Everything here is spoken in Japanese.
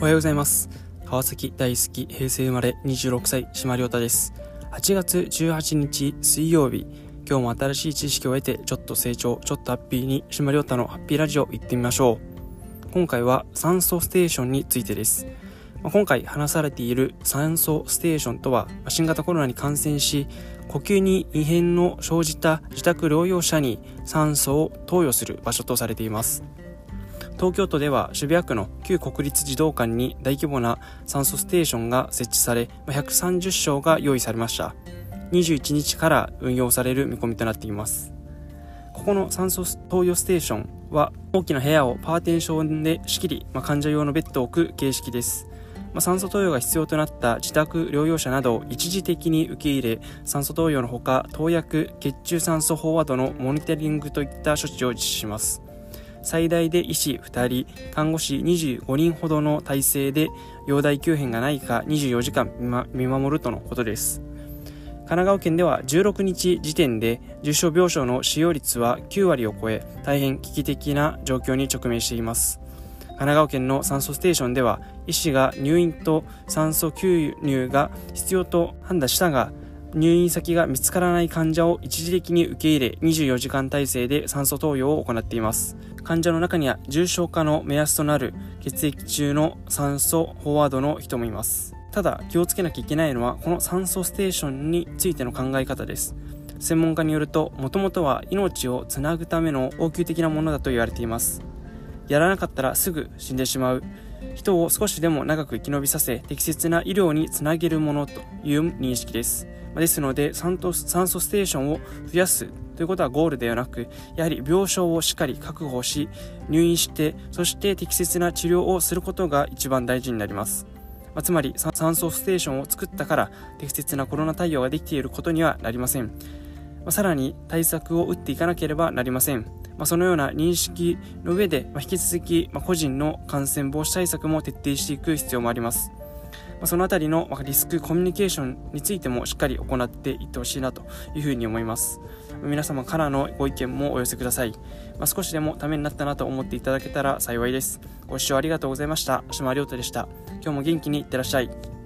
おはようございます。川崎大好き平成生まれ26歳島亮太です。8月18日水曜日。今日も新しい知識を得てちょっと成長ちょっとハッピーに島亮太のハッピーラジオ行ってみましょう。今回は酸素ステーションについてです。今回話されている酸素ステーションとは新型コロナに感染し呼吸に異変の生じた自宅療養者に酸素を投与する場所とされています。東京都では渋谷区の旧国立児童館に大規模な酸素ステーションが設置され130床が用意されました。21日から運用される見込みとなっています。ここの酸素投与ステーションは大きな部屋をパーテンションで仕切り、まあ、患者用のベッドを置く形式です。まあ、酸素投与が必要となった自宅療養者などを一時的に受け入れ酸素投与のほか投薬血中酸素飽和度のモニタリングといった処置を実施します。最大で医師2人、看護師25人ほどの体制で、容体急変がないか24時間見守るとのことです。神奈川県では16日時点で重症病床の使用率は9割を超え大変危機的な状況に直面しています神奈川県の酸素ステーションでは医師が入院と酸素吸入が必要と判断したが入院先が見つからない患者を一時的に受け入れ24時間体制で酸素投与を行っています。患者の中には重症化の目安となる血液中の酸素飽和度の人もいます。ただ気をつけなきゃいけないのはこの酸素ステーションについての考え方です。専門家によるともともとは命をつなぐための応急的なものだと言われています。やらなかったらすぐ死んでしまう。人を少しでも長く生き延びさせ適切な医療につなげるものという認識です。ですので酸素ステーションを増やすということはゴールではなくやはり病床をしっかり確保し入院してそして適切な治療をすることが一番大事になります。ま、つまり酸素ステーションを作ったから適切なコロナ対応ができていることにはなりません、ま、さらに対策を打っていかなければなりません、まあ、そのような認識の上で、ま引き続き、ま個人の感染防止対策も徹底していく必要もありますまそのあたりのリスクコミュニケーションについてもしっかり行っていってほしいなというふうに思います。皆様からのご意見もお寄せください。まあ、少しでもためになったなと思っていただけたら幸いです。ご視聴ありがとうございました。島亮太でした。今日も元気にいってらっしゃい。